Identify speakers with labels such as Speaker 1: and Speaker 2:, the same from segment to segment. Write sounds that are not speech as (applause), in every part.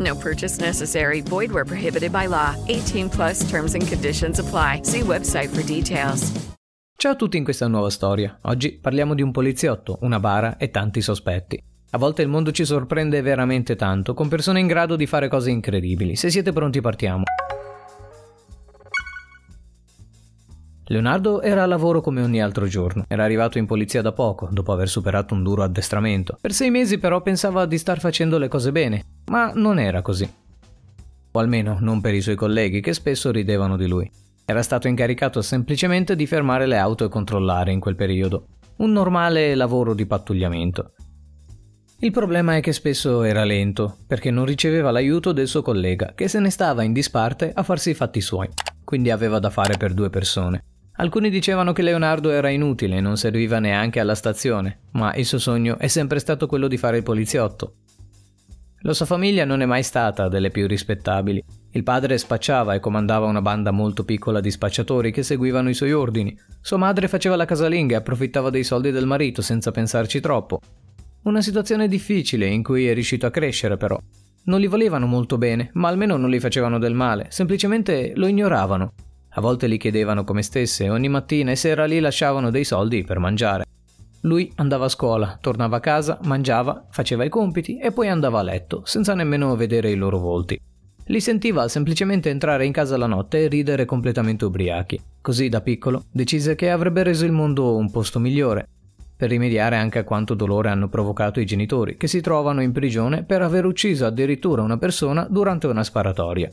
Speaker 1: No purchase necessary. Void where prohibited by law. 18 plus terms and conditions apply. See website for details.
Speaker 2: Ciao a tutti in questa nuova storia. Oggi parliamo di un poliziotto, una bara e tanti sospetti. A volte il mondo ci sorprende veramente tanto, con persone in grado di fare cose incredibili. Se siete pronti partiamo. Leonardo era a lavoro come ogni altro giorno. Era arrivato in polizia da poco, dopo aver superato un duro addestramento. Per sei mesi però pensava di star facendo le cose bene, ma non era così. O almeno non per i suoi colleghi, che spesso ridevano di lui. Era stato incaricato semplicemente di fermare le auto e controllare in quel periodo. Un normale lavoro di pattugliamento. Il problema è che spesso era lento, perché non riceveva l'aiuto del suo collega, che se ne stava in disparte a farsi i fatti suoi, quindi aveva da fare per due persone. Alcuni dicevano che Leonardo era inutile e non serviva neanche alla stazione, ma il suo sogno è sempre stato quello di fare il poliziotto. La sua famiglia non è mai stata delle più rispettabili. Il padre spacciava e comandava una banda molto piccola di spacciatori che seguivano i suoi ordini. Sua madre faceva la casalinga e approfittava dei soldi del marito senza pensarci troppo. Una situazione difficile in cui è riuscito a crescere però. Non li volevano molto bene, ma almeno non li facevano del male, semplicemente lo ignoravano. A volte gli chiedevano come stesse e ogni mattina e sera gli lasciavano dei soldi per mangiare. Lui andava a scuola, tornava a casa, mangiava, faceva i compiti e poi andava a letto, senza nemmeno vedere i loro volti. Li sentiva semplicemente entrare in casa la notte e ridere completamente ubriachi. Così da piccolo decise che avrebbe reso il mondo un posto migliore, per rimediare anche a quanto dolore hanno provocato i genitori, che si trovano in prigione per aver ucciso addirittura una persona durante una sparatoria.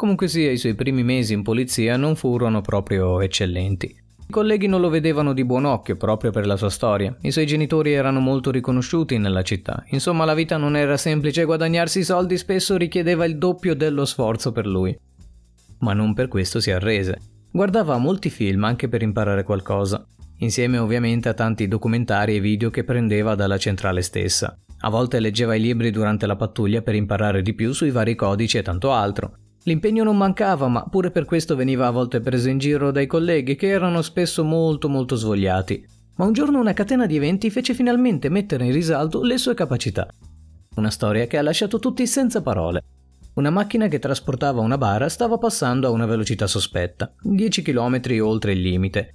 Speaker 2: Comunque sia, i suoi primi mesi in polizia non furono proprio eccellenti. I colleghi non lo vedevano di buon occhio proprio per la sua storia. I suoi genitori erano molto riconosciuti nella città. Insomma, la vita non era semplice e guadagnarsi i soldi spesso richiedeva il doppio dello sforzo per lui. Ma non per questo si arrese. Guardava molti film anche per imparare qualcosa, insieme ovviamente a tanti documentari e video che prendeva dalla centrale stessa. A volte leggeva i libri durante la pattuglia per imparare di più sui vari codici e tanto altro. L'impegno non mancava, ma pure per questo veniva a volte preso in giro dai colleghi che erano spesso molto molto svogliati. Ma un giorno una catena di eventi fece finalmente mettere in risalto le sue capacità. Una storia che ha lasciato tutti senza parole. Una macchina che trasportava una bara stava passando a una velocità sospetta, 10 km oltre il limite.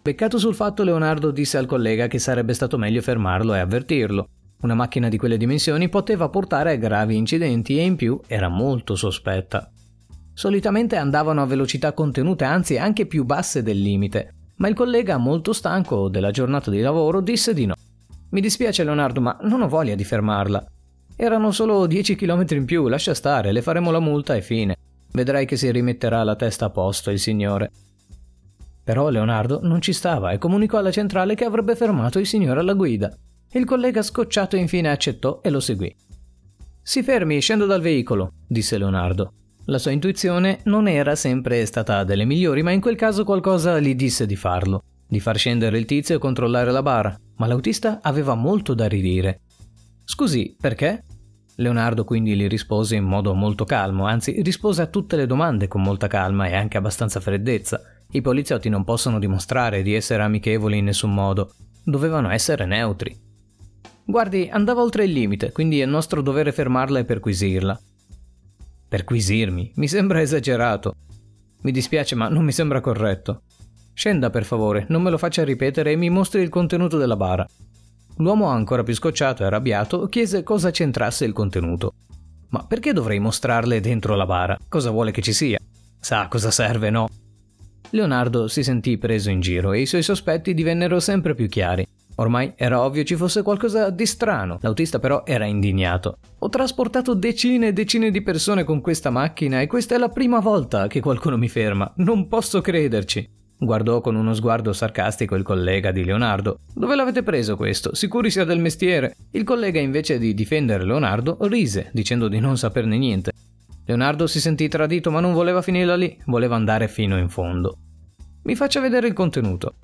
Speaker 2: Peccato sul fatto Leonardo disse al collega che sarebbe stato meglio fermarlo e avvertirlo. Una macchina di quelle dimensioni poteva portare a gravi incidenti e in più era molto sospetta. Solitamente andavano a velocità contenute, anzi anche più basse del limite, ma il collega, molto stanco della giornata di lavoro, disse di no. Mi dispiace Leonardo, ma non ho voglia di fermarla. Erano solo 10 km in più, lascia stare, le faremo la multa e fine. Vedrai che si rimetterà la testa a posto il signore. Però Leonardo non ci stava e comunicò alla centrale che avrebbe fermato il signore alla guida. Il collega scocciato infine accettò e lo seguì. Si fermi, scendo dal veicolo, disse Leonardo. La sua intuizione non era sempre stata delle migliori, ma in quel caso qualcosa gli disse di farlo, di far scendere il tizio e controllare la bara, ma l'autista aveva molto da ridire. Scusi, perché? Leonardo quindi gli rispose in modo molto calmo, anzi rispose a tutte le domande con molta calma e anche abbastanza freddezza. I poliziotti non possono dimostrare di essere amichevoli in nessun modo, dovevano essere neutri. Guardi, andava oltre il limite, quindi è nostro dovere fermarla e perquisirla. Perquisirmi? Mi sembra esagerato. Mi dispiace, ma non mi sembra corretto. Scenda, per favore, non me lo faccia ripetere e mi mostri il contenuto della bara. L'uomo, ancora più scocciato e arrabbiato, chiese cosa c'entrasse il contenuto. Ma perché dovrei mostrarle dentro la bara? Cosa vuole che ci sia? Sa cosa serve, no? Leonardo si sentì preso in giro e i suoi sospetti divennero sempre più chiari. Ormai era ovvio ci fosse qualcosa di strano. L'autista però era indignato. Ho trasportato decine e decine di persone con questa macchina e questa è la prima volta che qualcuno mi ferma. Non posso crederci. Guardò con uno sguardo sarcastico il collega di Leonardo. Dove l'avete preso questo? Sicuri sia del mestiere? Il collega invece di difendere Leonardo rise, dicendo di non saperne niente. Leonardo si sentì tradito ma non voleva finirla lì, voleva andare fino in fondo. Mi faccia vedere il contenuto.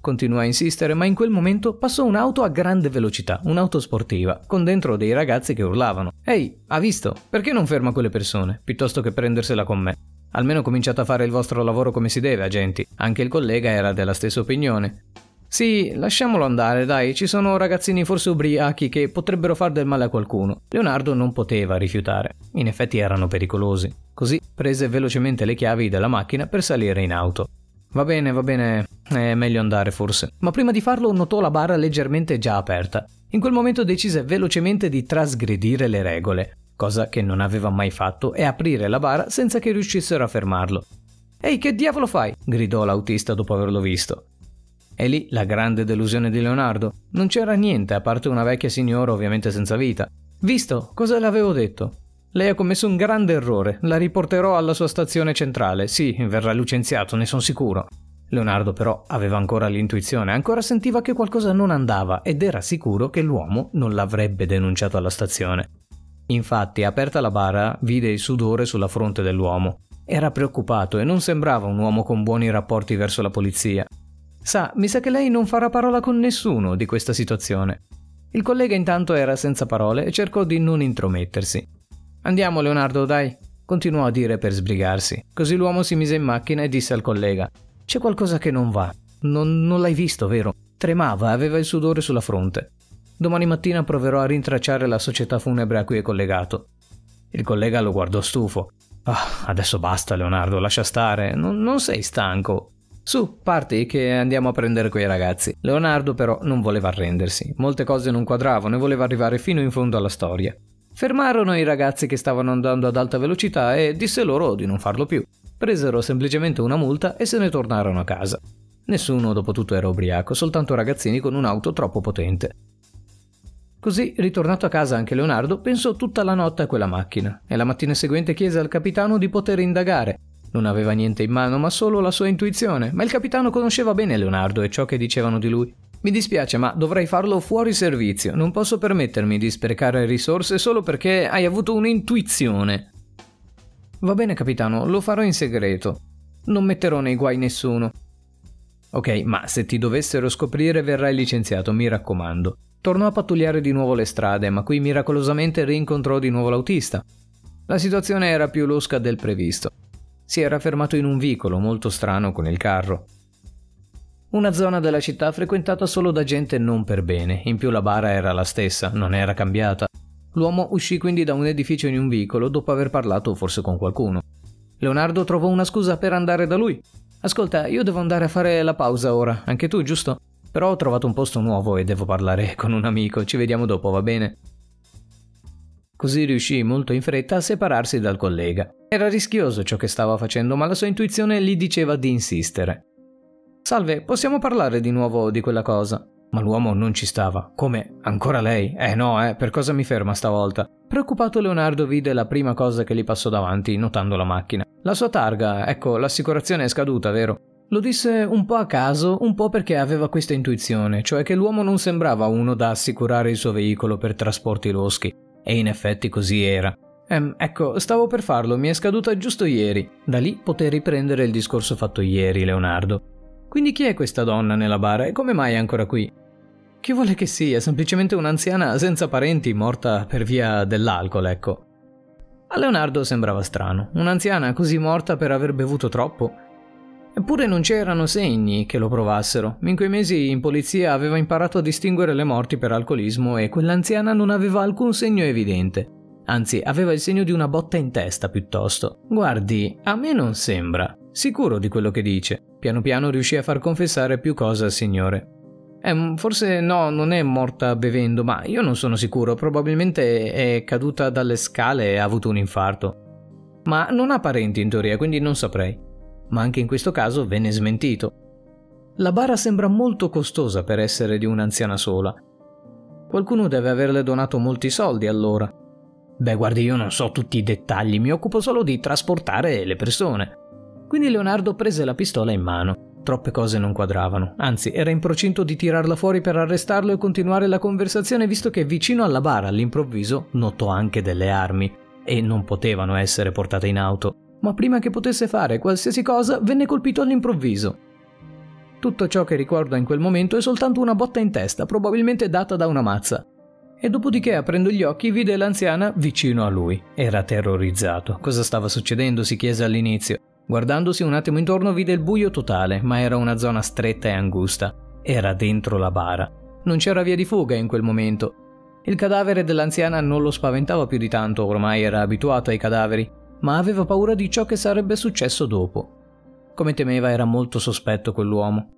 Speaker 2: Continuò a insistere, ma in quel momento passò un'auto a grande velocità, un'auto sportiva, con dentro dei ragazzi che urlavano. Ehi, ha visto? Perché non ferma quelle persone, piuttosto che prendersela con me? Almeno cominciate a fare il vostro lavoro come si deve, agenti. Anche il collega era della stessa opinione. Sì, lasciamolo andare, dai, ci sono ragazzini forse ubriachi che potrebbero far del male a qualcuno. Leonardo non poteva rifiutare. In effetti erano pericolosi. Così prese velocemente le chiavi della macchina per salire in auto. Va bene, va bene, è meglio andare forse. Ma prima di farlo notò la barra leggermente già aperta. In quel momento decise velocemente di trasgredire le regole, cosa che non aveva mai fatto, e aprire la bara senza che riuscissero a fermarlo. Ehi, che diavolo fai? gridò l'autista dopo averlo visto. E lì la grande delusione di Leonardo. Non c'era niente, a parte una vecchia signora ovviamente senza vita. Visto, cosa le avevo detto? Lei ha commesso un grande errore, la riporterò alla sua stazione centrale, sì, verrà licenziato, ne sono sicuro. Leonardo però aveva ancora l'intuizione, ancora sentiva che qualcosa non andava ed era sicuro che l'uomo non l'avrebbe denunciato alla stazione. Infatti, aperta la bara, vide il sudore sulla fronte dell'uomo. Era preoccupato e non sembrava un uomo con buoni rapporti verso la polizia. Sa, mi sa che lei non farà parola con nessuno di questa situazione. Il collega intanto era senza parole e cercò di non intromettersi. Andiamo, Leonardo, dai, continuò a dire per sbrigarsi. Così l'uomo si mise in macchina e disse al collega: C'è qualcosa che non va. Non, non l'hai visto, vero? Tremava, aveva il sudore sulla fronte. Domani mattina proverò a rintracciare la società funebre a cui è collegato. Il collega lo guardò stufo. Ah, adesso basta, Leonardo, lascia stare. Non, non sei stanco. Su, parti che andiamo a prendere quei ragazzi. Leonardo però non voleva arrendersi. Molte cose non quadravano e voleva arrivare fino in fondo alla storia. Fermarono i ragazzi che stavano andando ad alta velocità e disse loro di non farlo più. Presero semplicemente una multa e se ne tornarono a casa. Nessuno dopo tutto era ubriaco, soltanto ragazzini con un'auto troppo potente. Così, ritornato a casa anche Leonardo, pensò tutta la notte a quella macchina e la mattina seguente chiese al capitano di poter indagare, non aveva niente in mano, ma solo la sua intuizione, ma il capitano conosceva bene Leonardo e ciò che dicevano di lui. Mi dispiace, ma dovrei farlo fuori servizio. Non posso permettermi di sprecare risorse solo perché hai avuto un'intuizione. Va bene, capitano, lo farò in segreto. Non metterò nei guai nessuno. Ok, ma se ti dovessero scoprire verrai licenziato, mi raccomando. Tornò a pattugliare di nuovo le strade, ma qui miracolosamente rincontrò di nuovo l'autista. La situazione era più losca del previsto si era fermato in un vicolo molto strano con il carro. Una zona della città frequentata solo da gente non per bene, in più la bara era la stessa, non era cambiata. L'uomo uscì quindi da un edificio in un vicolo dopo aver parlato forse con qualcuno. Leonardo trovò una scusa per andare da lui. Ascolta, io devo andare a fare la pausa ora, anche tu, giusto? Però ho trovato un posto nuovo e devo parlare (laughs) con un amico, ci vediamo dopo, va bene? Così riuscì molto in fretta a separarsi dal collega. Era rischioso ciò che stava facendo, ma la sua intuizione gli diceva di insistere. Salve, possiamo parlare di nuovo di quella cosa? Ma l'uomo non ci stava. Come? Ancora lei? Eh no, eh, per cosa mi ferma stavolta? Preoccupato Leonardo vide la prima cosa che gli passò davanti, notando la macchina. La sua targa, ecco, l'assicurazione è scaduta, vero? Lo disse un po' a caso, un po' perché aveva questa intuizione, cioè che l'uomo non sembrava uno da assicurare il suo veicolo per trasporti loschi. E in effetti così era. Ehm, ecco, stavo per farlo, mi è scaduta giusto ieri. Da lì potei riprendere il discorso fatto ieri, Leonardo. Quindi chi è questa donna nella bara e come mai è ancora qui? Chi vuole che sia? Semplicemente un'anziana senza parenti morta per via dell'alcol, ecco. A Leonardo sembrava strano, un'anziana così morta per aver bevuto troppo. Eppure non c'erano segni che lo provassero. In quei mesi in polizia aveva imparato a distinguere le morti per alcolismo e quell'anziana non aveva alcun segno evidente. Anzi, aveva il segno di una botta in testa piuttosto. Guardi, a me non sembra. Sicuro di quello che dice. Piano piano riuscì a far confessare più cose al signore. Eh, forse no, non è morta bevendo, ma io non sono sicuro. Probabilmente è caduta dalle scale e ha avuto un infarto. Ma non ha parenti in teoria, quindi non saprei. ma anche in questo caso venne smentito. La bara sembra molto costosa per essere di un'anziana sola. Qualcuno deve averle donato molti soldi allora. Beh, guardi, io non so tutti i dettagli, mi occupo solo di trasportare le persone. Quindi Leonardo prese la pistola in mano. Troppe cose non quadravano, anzi era in procinto di tirarla fuori per arrestarlo e continuare la conversazione visto che vicino alla bara all'improvviso notò anche delle armi e non potevano essere portate in auto, ma prima che potesse fare qualsiasi cosa venne colpito all'improvviso. Tutto ciò che ricorda in quel momento è soltanto una botta in testa, probabilmente data da una mazza. E dopodiché, aprendo gli occhi, vide l'anziana vicino a lui. Era terrorizzato. Cosa stava succedendo? si chiese all'inizio. Guardandosi un attimo intorno vide il buio totale, ma era una zona stretta e angusta. Era dentro la bara. Non c'era via di fuga in quel momento. Il cadavere dell'anziana non lo spaventava più di tanto, ormai era abituato ai cadaveri, ma aveva paura di ciò che sarebbe successo dopo. Come temeva era molto sospetto quell'uomo.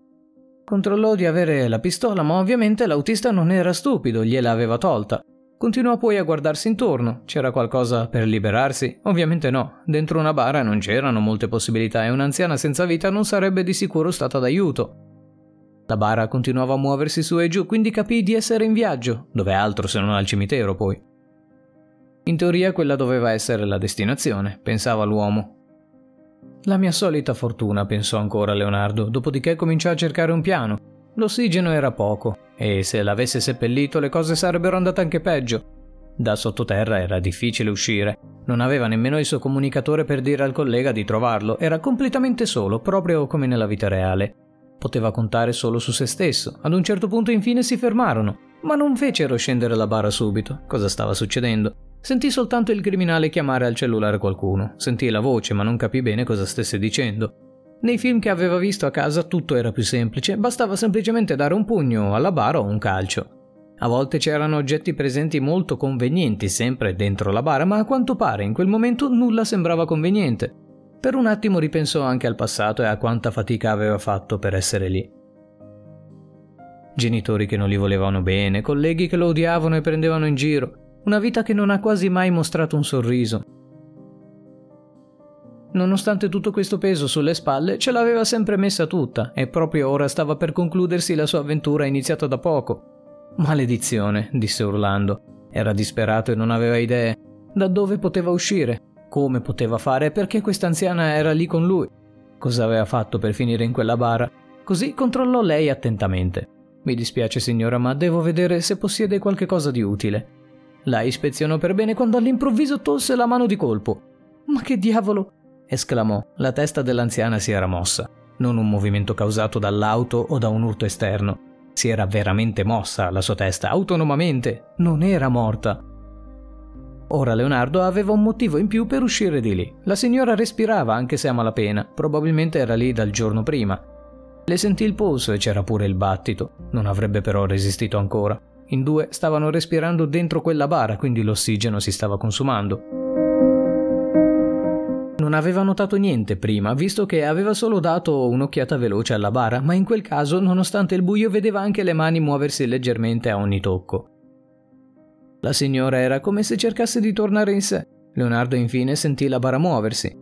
Speaker 2: Controllò di avere la pistola, ma ovviamente l'autista non era stupido, gliela aveva tolta. Continuò poi a guardarsi intorno. C'era qualcosa per liberarsi? Ovviamente no. Dentro una bara non c'erano molte possibilità e un'anziana senza vita non sarebbe di sicuro stata d'aiuto. La bara continuava a muoversi su e giù, quindi capì di essere in viaggio, dove altro se non al cimitero poi. In teoria quella doveva essere la destinazione, pensava l'uomo. La mia solita fortuna, pensò ancora Leonardo, dopodiché cominciò a cercare un piano. L'ossigeno era poco, e se l'avesse seppellito le cose sarebbero andate anche peggio. Da sottoterra era difficile uscire. Non aveva nemmeno il suo comunicatore per dire al collega di trovarlo, era completamente solo, proprio come nella vita reale. Poteva contare solo su se stesso. Ad un certo punto infine si fermarono, ma non fecero scendere la bara subito. Cosa stava succedendo? Sentì soltanto il criminale chiamare al cellulare qualcuno. Sentì la voce, ma non capì bene cosa stesse dicendo. Nei film che aveva visto a casa tutto era più semplice, bastava semplicemente dare un pugno alla bara o un calcio. A volte c'erano oggetti presenti molto convenienti sempre dentro la bara, ma a quanto pare in quel momento nulla sembrava conveniente. Per un attimo ripensò anche al passato e a quanta fatica aveva fatto per essere lì. Genitori che non gli volevano bene, colleghi che lo odiavano e prendevano in giro, una vita che non ha quasi mai mostrato un sorriso, Nonostante tutto questo peso sulle spalle, ce l'aveva sempre messa tutta e proprio ora stava per concludersi la sua avventura iniziata da poco. Maledizione, disse urlando. Era disperato e non aveva idee. Da dove poteva uscire? Come poteva fare? Perché questa anziana era lì con lui? Cosa aveva fatto per finire in quella bara? Così controllò lei attentamente. Mi dispiace signora, ma devo vedere se possiede qualche cosa di utile. La ispezionò per bene quando all'improvviso tolse la mano di colpo. Ma che diavolo? Esclamò. La testa dell'anziana si era mossa. Non un movimento causato dall'auto o da un urto esterno. Si era veramente mossa la sua testa, autonomamente. Non era morta. Ora Leonardo aveva un motivo in più per uscire di lì. La signora respirava anche se a malapena, probabilmente era lì dal giorno prima. Le sentì il polso e c'era pure il battito. Non avrebbe però resistito ancora. In due stavano respirando dentro quella bara, quindi l'ossigeno si stava consumando. Non aveva notato niente prima, visto che aveva solo dato un'occhiata veloce alla bara, ma in quel caso, nonostante il buio, vedeva anche le mani muoversi leggermente a ogni tocco. La signora era come se cercasse di tornare in sé. Leonardo infine sentì la bara muoversi.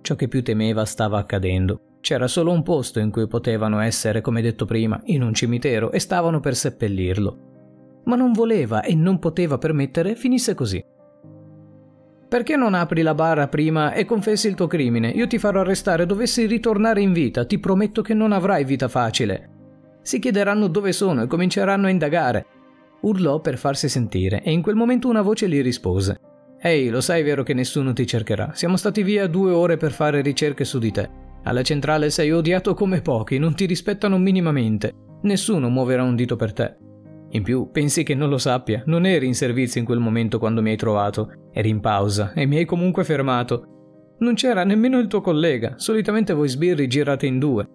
Speaker 2: Ciò che più temeva stava accadendo. C'era solo un posto in cui potevano essere, come detto prima, in un cimitero e stavano per seppellirlo. Ma non voleva e non poteva permettere finisse così. Perché non apri la bara prima e confessi il tuo crimine? Io ti farò arrestare, dovessi ritornare in vita, ti prometto che non avrai vita facile. Si chiederanno dove sono e cominceranno a indagare. Urlò per farsi sentire e in quel momento una voce gli rispose. Ehi, lo sai vero che nessuno ti cercherà. Siamo stati via due ore per fare ricerche su di te. Alla centrale sei odiato come pochi, non ti rispettano minimamente. Nessuno muoverà un dito per te. In più, pensi che non lo sappia, non eri in servizio in quel momento quando mi hai trovato, eri in pausa e mi hai comunque fermato. Non c'era nemmeno il tuo collega, solitamente voi sbirri girate in due.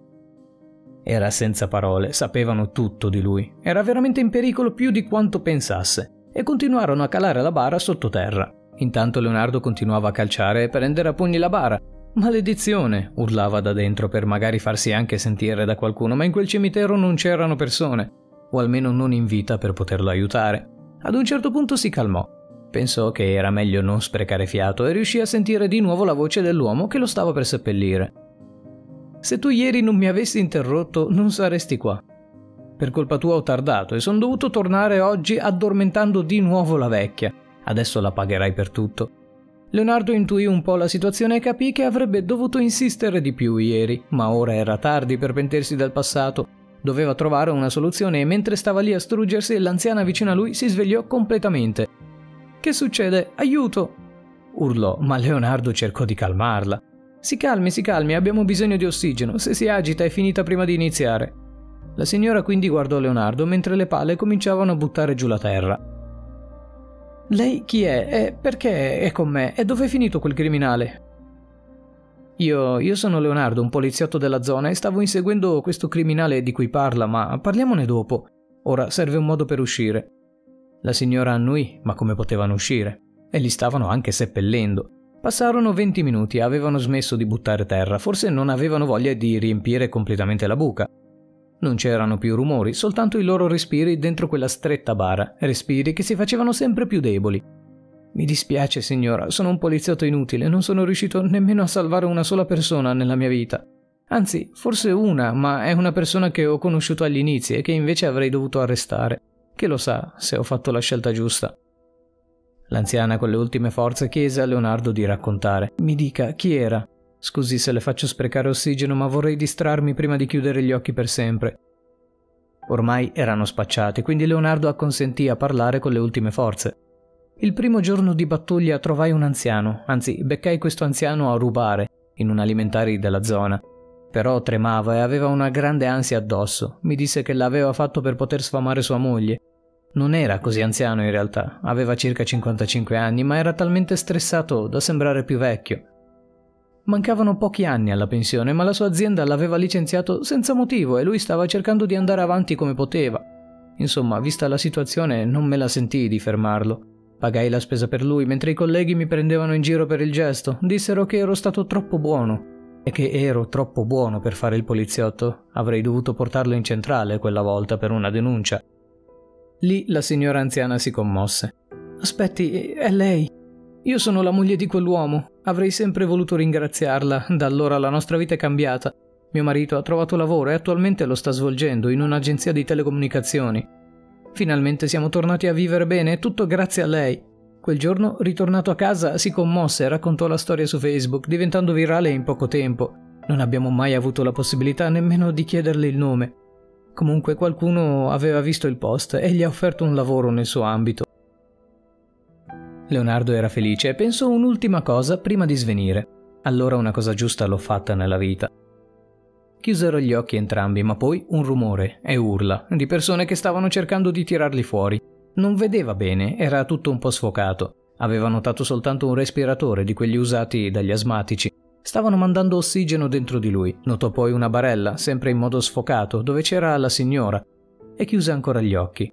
Speaker 2: Era senza parole, sapevano tutto di lui, era veramente in pericolo più di quanto pensasse, e continuarono a calare la bara sottoterra. Intanto Leonardo continuava a calciare e prendere a pugni la bara. Maledizione! urlava da dentro per magari farsi anche sentire da qualcuno, ma in quel cimitero non c'erano persone o almeno non in vita per poterlo aiutare. Ad un certo punto si calmò. Pensò che era meglio non sprecare fiato e riuscì a sentire di nuovo la voce dell'uomo che lo stava per seppellire. Se tu ieri non mi avessi interrotto, non saresti qua. Per colpa tua ho tardato e sono dovuto tornare oggi addormentando di nuovo la vecchia. Adesso la pagherai per tutto. Leonardo intuì un po' la situazione e capì che avrebbe dovuto insistere di più ieri, ma ora era tardi per pentirsi del passato. Doveva trovare una soluzione e mentre stava lì a struggersi, l'anziana vicino a lui si svegliò completamente. Che succede? Aiuto! urlò, ma Leonardo cercò di calmarla. Si calmi, si calmi, abbiamo bisogno di ossigeno. Se si agita è finita prima di iniziare. La signora quindi guardò Leonardo mentre le pale cominciavano a buttare giù la terra. Lei chi è? E perché è con me? E dove è finito quel criminale? Io, io sono Leonardo, un poliziotto della zona, e stavo inseguendo questo criminale di cui parla, ma parliamone dopo. Ora serve un modo per uscire. La signora annui, ma come potevano uscire? E li stavano anche seppellendo. Passarono venti minuti avevano smesso di buttare terra, forse non avevano voglia di riempire completamente la buca. Non c'erano più rumori, soltanto i loro respiri dentro quella stretta bara, respiri che si facevano sempre più deboli. Mi dispiace, signora, sono un poliziotto inutile, non sono riuscito nemmeno a salvare una sola persona nella mia vita. Anzi, forse una, ma è una persona che ho conosciuto agli inizi e che invece avrei dovuto arrestare. Che lo sa se ho fatto la scelta giusta. L'anziana con le ultime forze chiese a Leonardo di raccontare. Mi dica chi era. Scusi se le faccio sprecare ossigeno, ma vorrei distrarmi prima di chiudere gli occhi per sempre. Ormai erano spacciati, quindi Leonardo acconsentì a parlare con le ultime forze. Il primo giorno di battaglia trovai un anziano, anzi beccai questo anziano a rubare, in un alimentari della zona. Però tremava e aveva una grande ansia addosso. Mi disse che l'aveva fatto per poter sfamare sua moglie non era così anziano in realtà, aveva circa 55 anni, ma era talmente stressato da sembrare più vecchio. Mancavano pochi anni alla pensione, ma la sua azienda l'aveva licenziato senza motivo e lui stava cercando di andare avanti come poteva. Insomma, vista la situazione, non me la sentii di fermarlo. Pagai la spesa per lui, mentre i colleghi mi prendevano in giro per il gesto. Dissero che ero stato troppo buono e che ero troppo buono per fare il poliziotto. Avrei dovuto portarlo in centrale quella volta per una denuncia. Lì la signora anziana si commosse. Aspetti, è lei. Io sono la moglie di quell'uomo. Avrei sempre voluto ringraziarla. Da allora la nostra vita è cambiata. Mio marito ha trovato lavoro e attualmente lo sta svolgendo in un'agenzia di telecomunicazioni. Finalmente siamo tornati a vivere bene, tutto grazie a lei. Quel giorno, ritornato a casa, si commosse e raccontò la storia su Facebook, diventando virale in poco tempo. Non abbiamo mai avuto la possibilità nemmeno di chiederle il nome. Comunque qualcuno aveva visto il post e gli ha offerto un lavoro nel suo ambito. Leonardo era felice e pensò un'ultima cosa prima di svenire. Allora una cosa giusta l'ho fatta nella vita. Chiusero gli occhi entrambi, ma poi un rumore e urla di persone che stavano cercando di tirarli fuori. Non vedeva bene, era tutto un po' sfocato. Aveva notato soltanto un respiratore di quelli usati dagli asmatici Stavano mandando ossigeno dentro di lui. Notò poi una barella, sempre in modo sfocato, dove c'era la signora, e chiuse ancora gli occhi.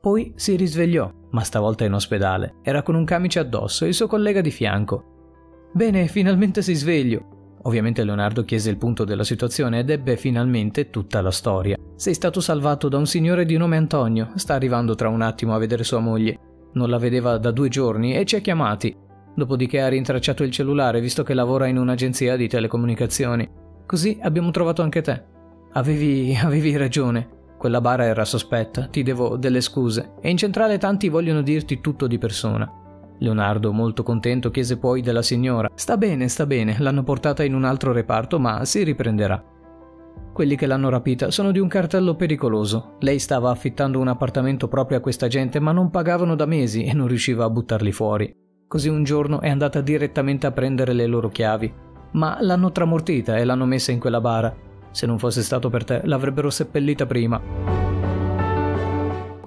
Speaker 2: Poi si risvegliò, ma stavolta in ospedale. Era con un camice addosso e il suo collega di fianco. Bene, finalmente si sveglio. Ovviamente Leonardo chiese il punto della situazione ed ebbe finalmente tutta la storia. Sei stato salvato da un signore di nome Antonio. Sta arrivando tra un attimo a vedere sua moglie. Non la vedeva da due giorni e ci ha chiamati. Dopodiché ha rintracciato il cellulare visto che lavora in un'agenzia di telecomunicazioni. Così abbiamo trovato anche te. Avevi, avevi ragione. Quella bara era sospetta, ti devo delle scuse. E in centrale tanti vogliono dirti tutto di persona. Leonardo, molto contento, chiese poi della signora. Sta bene, sta bene, l'hanno portata in un altro reparto, ma si riprenderà. Quelli che l'hanno rapita sono di un cartello pericoloso. Lei stava affittando un appartamento proprio a questa gente, ma non pagavano da mesi e non riusciva a buttarli fuori. Così un giorno è andata direttamente a prendere le loro chiavi. Ma l'hanno tramortita e l'hanno messa in quella bara. Se non fosse stato per te, l'avrebbero seppellita prima.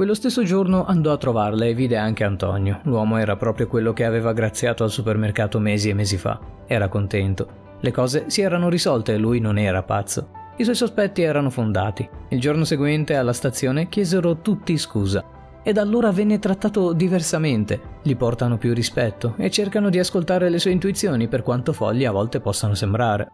Speaker 2: Quello stesso giorno andò a trovarla e vide anche Antonio. L'uomo era proprio quello che aveva graziato al supermercato mesi e mesi fa. Era contento. Le cose si erano risolte e lui non era pazzo. I suoi sospetti erano fondati. Il giorno seguente alla stazione chiesero tutti scusa e da allora venne trattato diversamente, gli portano più rispetto e cercano di ascoltare le sue intuizioni per quanto folli a volte possano sembrare.